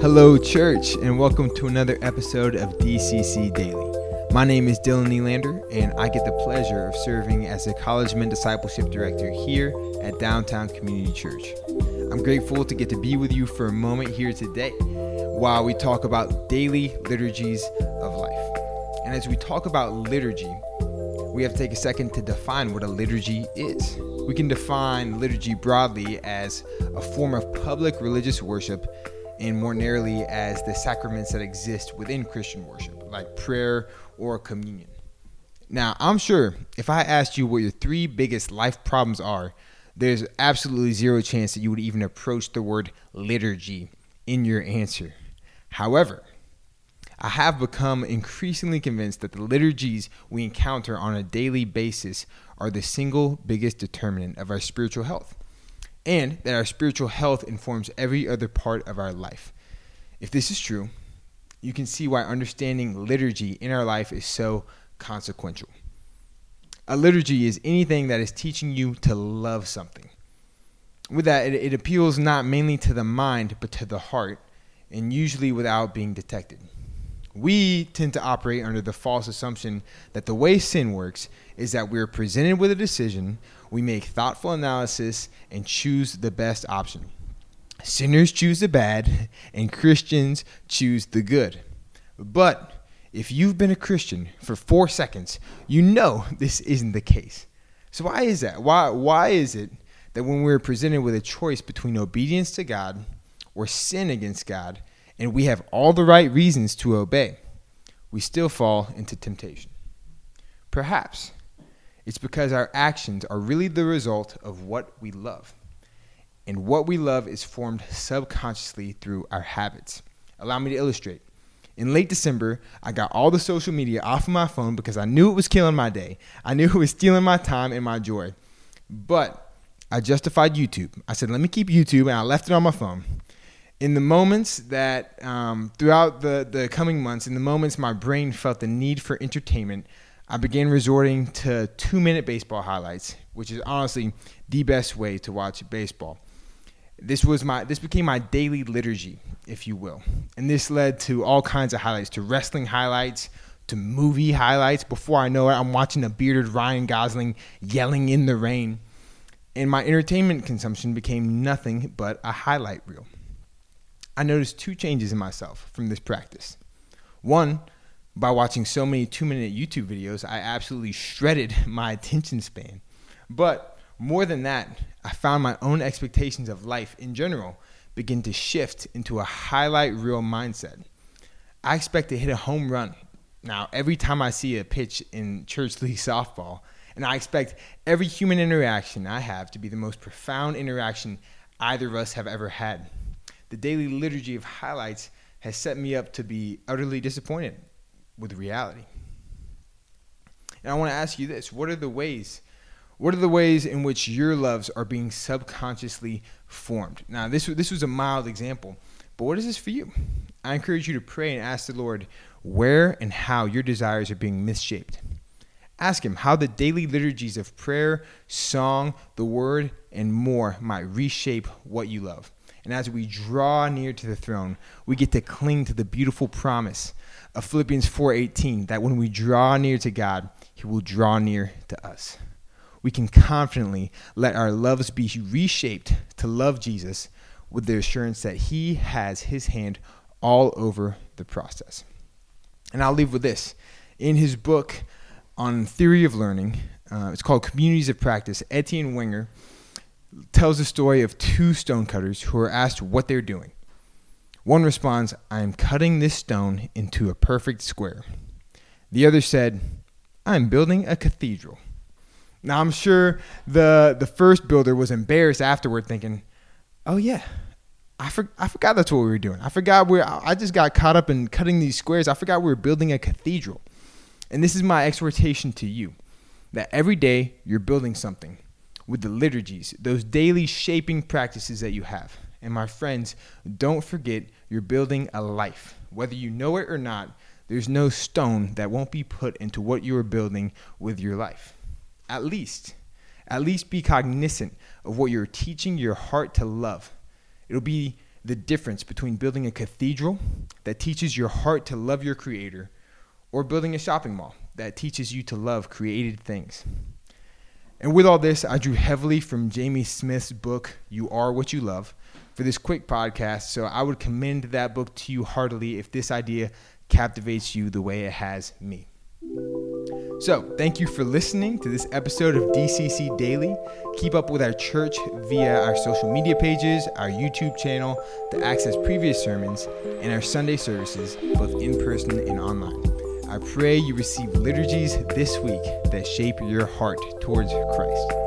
Hello, church, and welcome to another episode of DCC Daily. My name is Dylan Nylander, and I get the pleasure of serving as a college men discipleship director here at Downtown Community Church. I'm grateful to get to be with you for a moment here today while we talk about daily liturgies of. And as we talk about liturgy, we have to take a second to define what a liturgy is. We can define liturgy broadly as a form of public religious worship and more narrowly as the sacraments that exist within Christian worship, like prayer or communion. Now, I'm sure if I asked you what your three biggest life problems are, there's absolutely zero chance that you would even approach the word liturgy in your answer. However, I have become increasingly convinced that the liturgies we encounter on a daily basis are the single biggest determinant of our spiritual health and that our spiritual health informs every other part of our life. If this is true, you can see why understanding liturgy in our life is so consequential. A liturgy is anything that is teaching you to love something. With that, it, it, appeals not mainly to the mind, but to the heart, and usually without being detected. We tend to operate under the false assumption that the way sin works is that we're presented with a decision, we make thoughtful analysis, and choose the best option. Sinners choose the bad, and Christians choose the good. But if you've been a Christian for four seconds, you know this isn't the case. So, why is that? Why, why is it that when we're presented with a choice between obedience to God or sin against God, and we have all the right reasons to obey, we still fall into temptation? Perhaps it's because our actions are really the result of what we love. And what we love is formed subconsciously through our habits. Allow me to illustrate. In late December, I got all the social media off of my phone because I knew it was killing my day. I knew it was stealing my time and my joy. But I justified YouTube. I said, let me keep YouTube, and I left it on my phone. In the moments that, um, throughout the, the coming months, in the moments my brain felt the need for entertainment, I began resorting to two minute baseball highlights, which is honestly the best way to watch baseball. This was my this became my daily liturgy, if you will. And this led to all kinds of highlights, to wrestling highlights, to movie highlights. Before I know it, I'm watching a bearded Ryan Gosling yelling in the rain. And my entertainment consumption became nothing but a highlight reel. I noticed two changes in myself from this practice. One, by watching so many two minute YouTube videos, I absolutely shredded my attention span. But more than that, I found my own expectations of life in general begin to shift into a highlight reel mindset. I expect to hit a home run. Now, every time I see a pitch in church league softball, and I expect every human interaction I have to be the most profound interaction either of us have ever had. The daily liturgy of highlights has set me up to be utterly disappointed with reality. And I want to ask you this what are the ways? What are the ways in which your loves are being subconsciously formed? Now, this, this was a mild example, but what is this for you? I encourage you to pray and ask the Lord where and how your desires are being misshaped. Ask Him how the daily liturgies of prayer, song, the word, and more might reshape what you love. And as we draw near to the throne, we get to cling to the beautiful promise of Philippians 4:18 that when we draw near to God, he will draw near to us. We can confidently let our loves be reshaped to love Jesus with the assurance that he has his hand all over the process. And I'll leave with this. In his book on theory of learning, uh, it's called Communities of Practice, Etienne Wenger tells the story of two stonecutters who are asked what they're doing. One responds, I am cutting this stone into a perfect square. The other said, I am building a cathedral. Now, I'm sure the, the first builder was embarrassed afterward, thinking, Oh, yeah, I, for, I forgot that's what we were doing. I forgot we I just got caught up in cutting these squares. I forgot we were building a cathedral. And this is my exhortation to you that every day you're building something with the liturgies, those daily shaping practices that you have. And my friends, don't forget you're building a life. Whether you know it or not, there's no stone that won't be put into what you are building with your life. At least, at least be cognizant of what you're teaching your heart to love. It'll be the difference between building a cathedral that teaches your heart to love your creator or building a shopping mall that teaches you to love created things. And with all this, I drew heavily from Jamie Smith's book, You Are What You Love, for this quick podcast. So I would commend that book to you heartily if this idea captivates you the way it has me. So, thank you for listening to this episode of DCC Daily. Keep up with our church via our social media pages, our YouTube channel to access previous sermons, and our Sunday services, both in person and online. I pray you receive liturgies this week that shape your heart towards Christ.